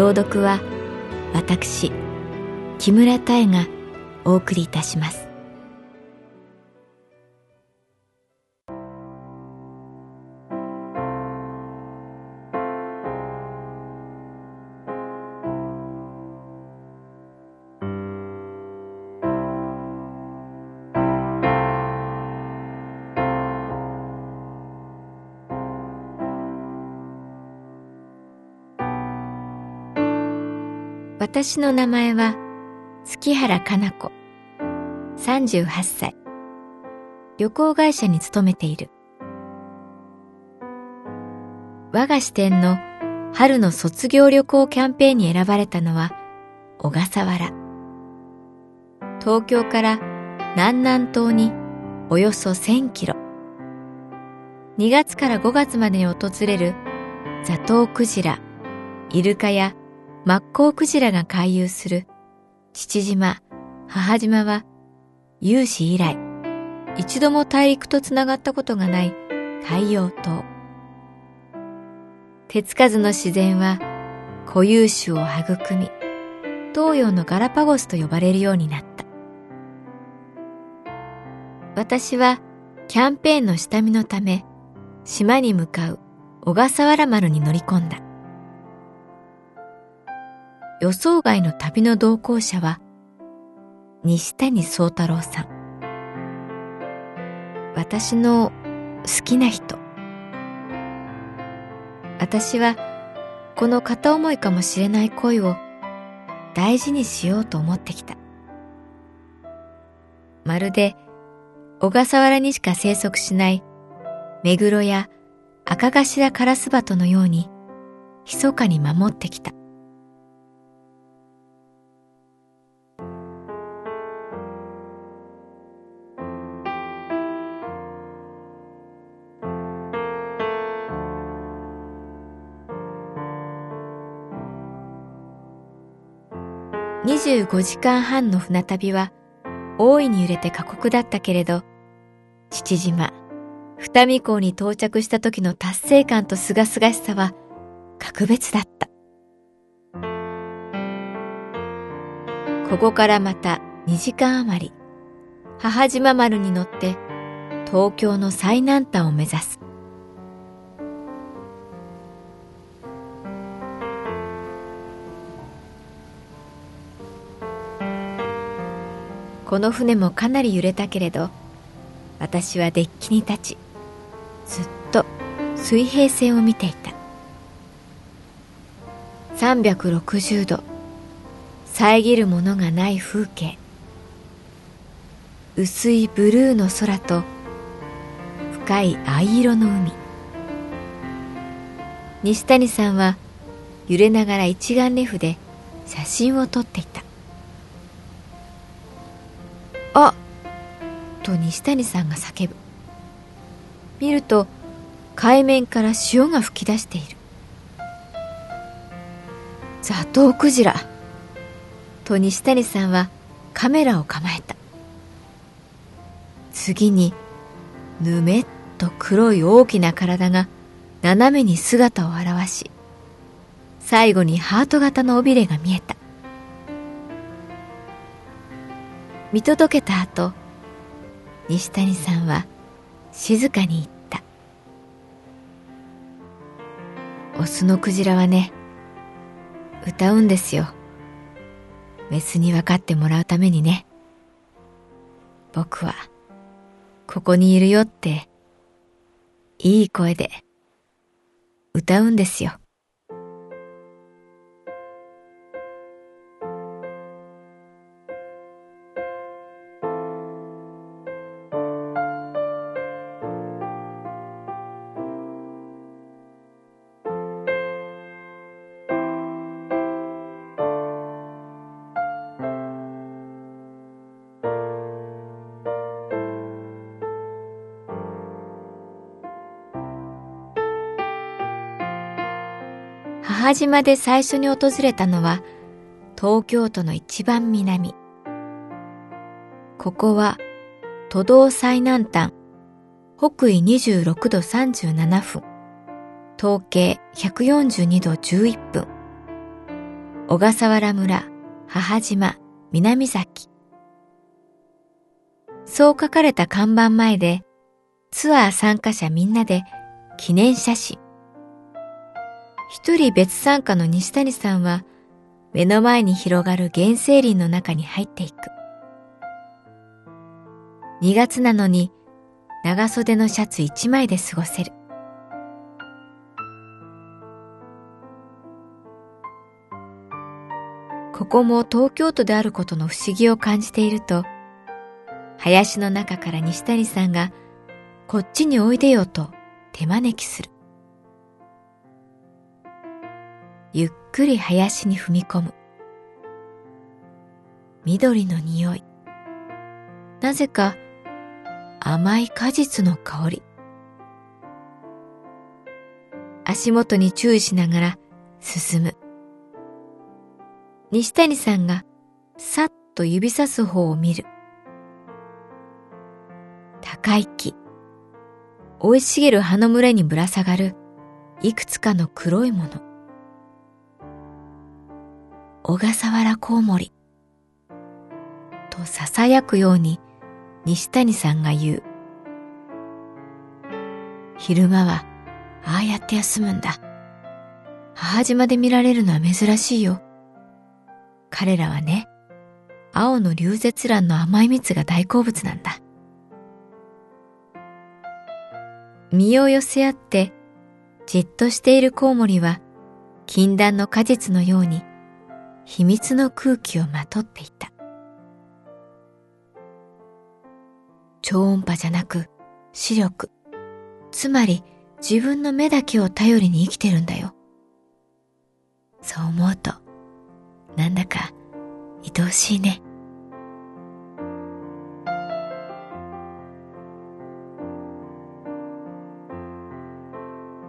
朗読は私木村多江がお送りいたします。私の名前は月原かな子。38歳。旅行会社に勤めている。我が支店の春の卒業旅行キャンペーンに選ばれたのは小笠原。東京から南南東におよそ1000キロ。2月から5月までに訪れるザトウクジライルカやマッコウクジラが回遊する父島、母島は有史以来一度も大陸とつながったことがない海洋島。手つかずの自然は固有種を育み、東洋のガラパゴスと呼ばれるようになった。私はキャンペーンの下見のため島に向かう小笠原丸に乗り込んだ。予想外の旅の同行者は西谷宗太郎さん。私の好きな人。私はこの片思いかもしれない恋を大事にしようと思ってきた。まるで小笠原にしか生息しない目黒や赤頭カラスバトのように密かに守ってきた。25時間半の船旅は大いに揺れて過酷だったけれど、父島、二見港に到着した時の達成感と清々しさは格別だった。ここからまた2時間余り、母島丸に乗って東京の最南端を目指す。この船もかなり揺れたけれど私はデッキに立ちずっと水平線を見ていた。360度遮るものがない風景。薄いブルーの空と深い藍色の海。西谷さんは揺れながら一眼レフで写真を撮っていた。あと西谷さんが叫ぶ。見ると海面から潮が噴き出している。ザトウクジラ。と西谷さんはカメラを構えた。次にぬめっと黒い大きな体が斜めに姿を現し最後にハート型の尾びれが見えた。見届けた後西谷さんは静かに言ったオスのクジラはね、歌うんですよ。メスに分かってもらうためにね。僕は、ここにいるよって、いい声で、歌うんですよ。母島で最初に訪れたのは東京都の一番南。ここは都道最南端、北緯26度37分、東経142度11分、小笠原村、母島、南崎。そう書かれた看板前で、ツアー参加者みんなで記念写真。一人別参加の西谷さんは目の前に広がる原生林の中に入っていく。2月なのに長袖のシャツ一枚で過ごせる。ここも東京都であることの不思議を感じていると、林の中から西谷さんがこっちにおいでよと手招きする。ゆっくり林に踏み込む。緑の匂い。なぜか甘い果実の香り。足元に注意しながら進む。西谷さんがさっと指さす方を見る。高い木。生い茂る葉の群れにぶら下がるいくつかの黒いもの。小笠原コウモリ。と囁くように西谷さんが言う。昼間はああやって休むんだ。母島で見られるのは珍しいよ。彼らはね、青の流絶蘭の甘い蜜が大好物なんだ。身を寄せ合ってじっとしているコウモリは禁断の果実のように秘密の空気をまとっていた。超音波じゃなく視力、つまり自分の目だけを頼りに生きてるんだよ。そう思うと、なんだか愛おしいね。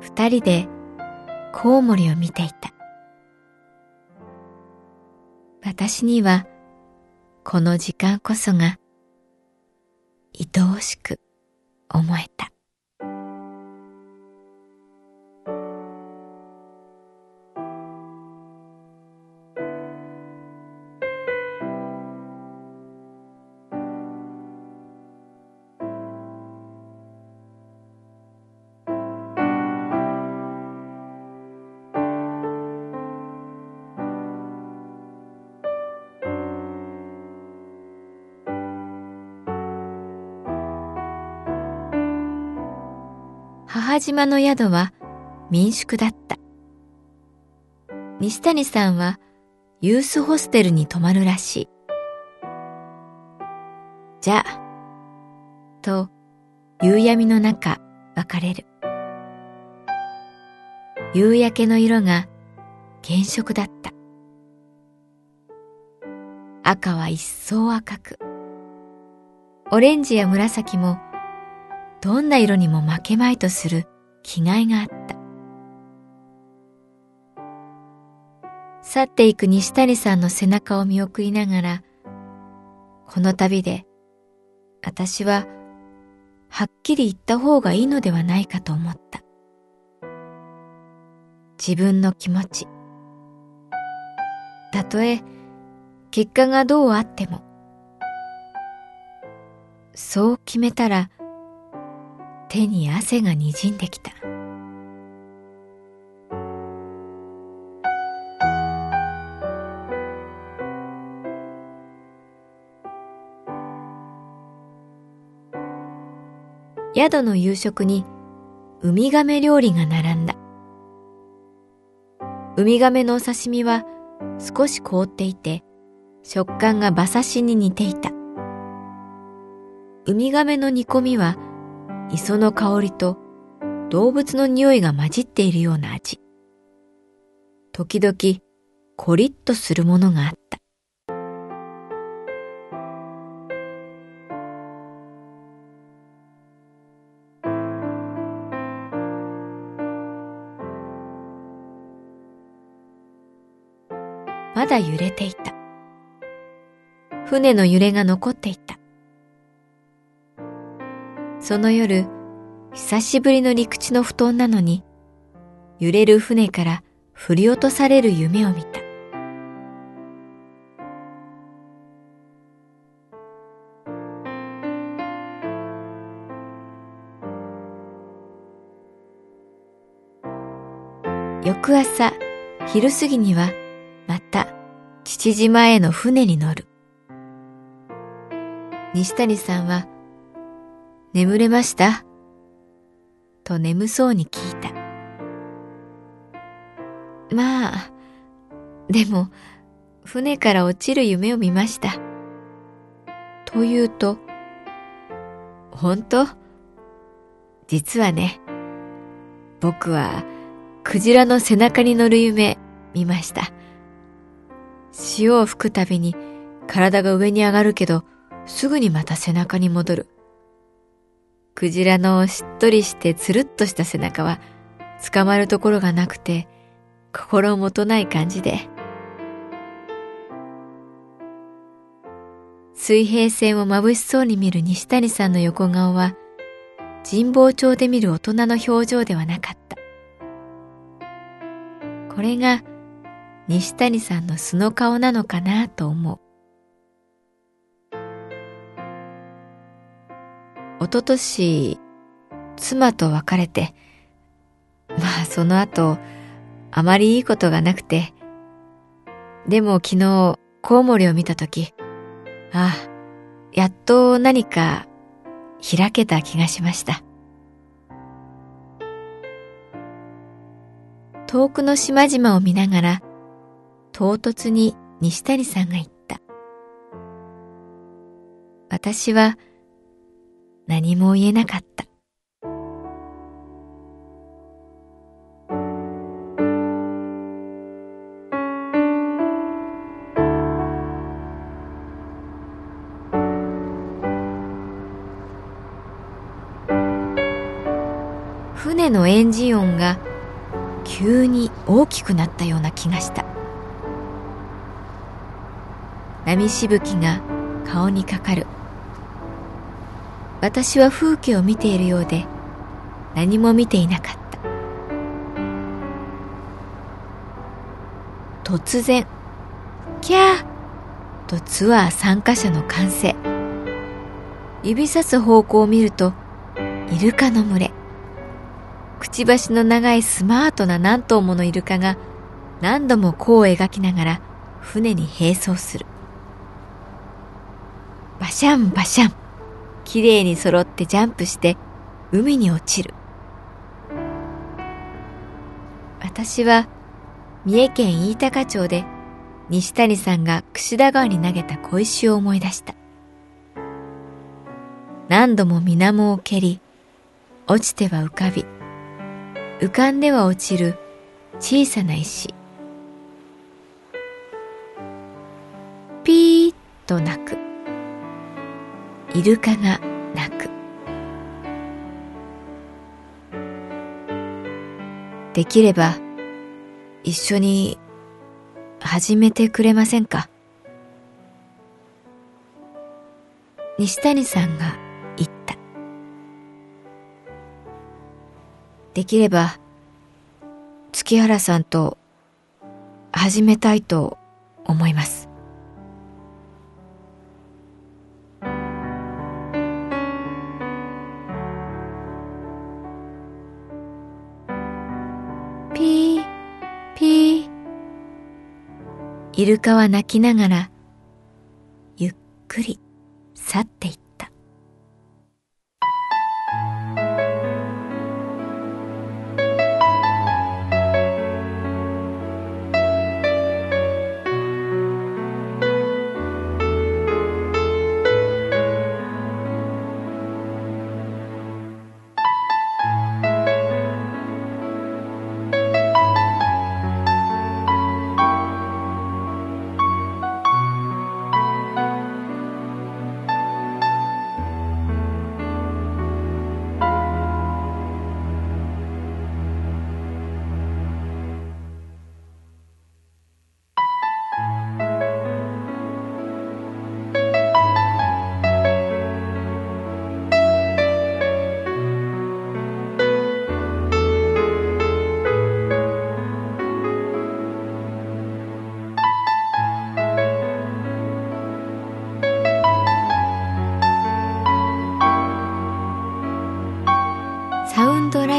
二人でコウモリを見ていた。私にはこの時間こそが愛おしく思えた。島の宿は民宿だった。西谷さんはユースホステルに泊まるらしい。じゃあ、と夕闇の中別れる。夕焼けの色が原色だった。赤は一層赤く、オレンジや紫もどんな色にも負けまいとする気概があった。去っていく西谷さんの背中を見送りながら、この旅で私ははっきり言った方がいいのではないかと思った。自分の気持ち。たとえ結果がどうあっても、そう決めたら手に汗がにじんできた。宿の夕食にウミガメ料理が並んだ。ウミガメのお刺身は少し凍っていて食感が馬刺しに似ていた。ウミガメの煮込みは磯の香りと動物の匂いが混じっているような味。時々コリッとするものがあった。まだ揺れていた。船の揺れが残っていた。その夜、久しぶりの陸地の布団なのに、揺れる船から振り落とされる夢を見た。翌朝、昼過ぎには、また、父島への船に乗る。西谷さんは、眠れました？と眠そうに聞いた。まあ、でも、船から落ちる夢を見ました。と言うと、本当？実はね、僕は、クジラの背中に乗る夢見ました。潮を吹くたびに体が上に上がるけど、すぐにまた背中に戻る。クジラのしっとりしてつるっとした背中は捕まるところがなくて心もとない感じで。水平線を眩しそうに見る西谷さんの横顔は神保町で見る大人の表情ではなかった。これが西谷さんの素の顔なのかなと思う。おととし、妻と別れて、まあその後、あまりいいことがなくて、でも昨日、コウモリを見たとき、ああ、やっと何か開けた気がしました。遠くの島々を見ながら、唐突に西谷さんが言った。私は何も言えなかった。船のエンジン音が急に大きくなったような気がした。波しぶきが顔にかかる私は風景を見ているようで何も見ていなかった。突然キャー！とツアー参加者の歓声。指さす方向を見るとイルカの群れ。くちばしの長いスマートな何頭ものイルカが何度も弧を描きながら船に並走する。バシャンバシャン。きれいに揃ってジャンプして海に落ちる。私は三重県飯高町で西谷さんが櫛田川に投げた小石を思い出した。何度も水面を蹴り、落ちては浮かび、浮かんでは落ちる小さな石。ピーッと鳴く。イルカが鳴く。できれば一緒に始めてくれませんか？西谷さんが言った。できれば月原さんと始めたいと思います。イルカは泣きながら、ゆっくり。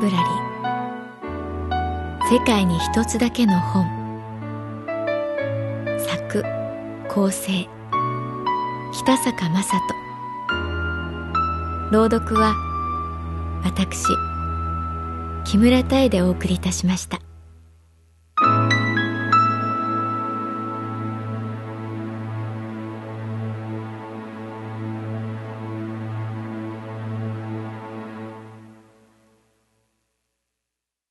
ブラリー。世界に一つだけの本。作構成。北坂雅人。朗読は私木村多江でお送りいたしました。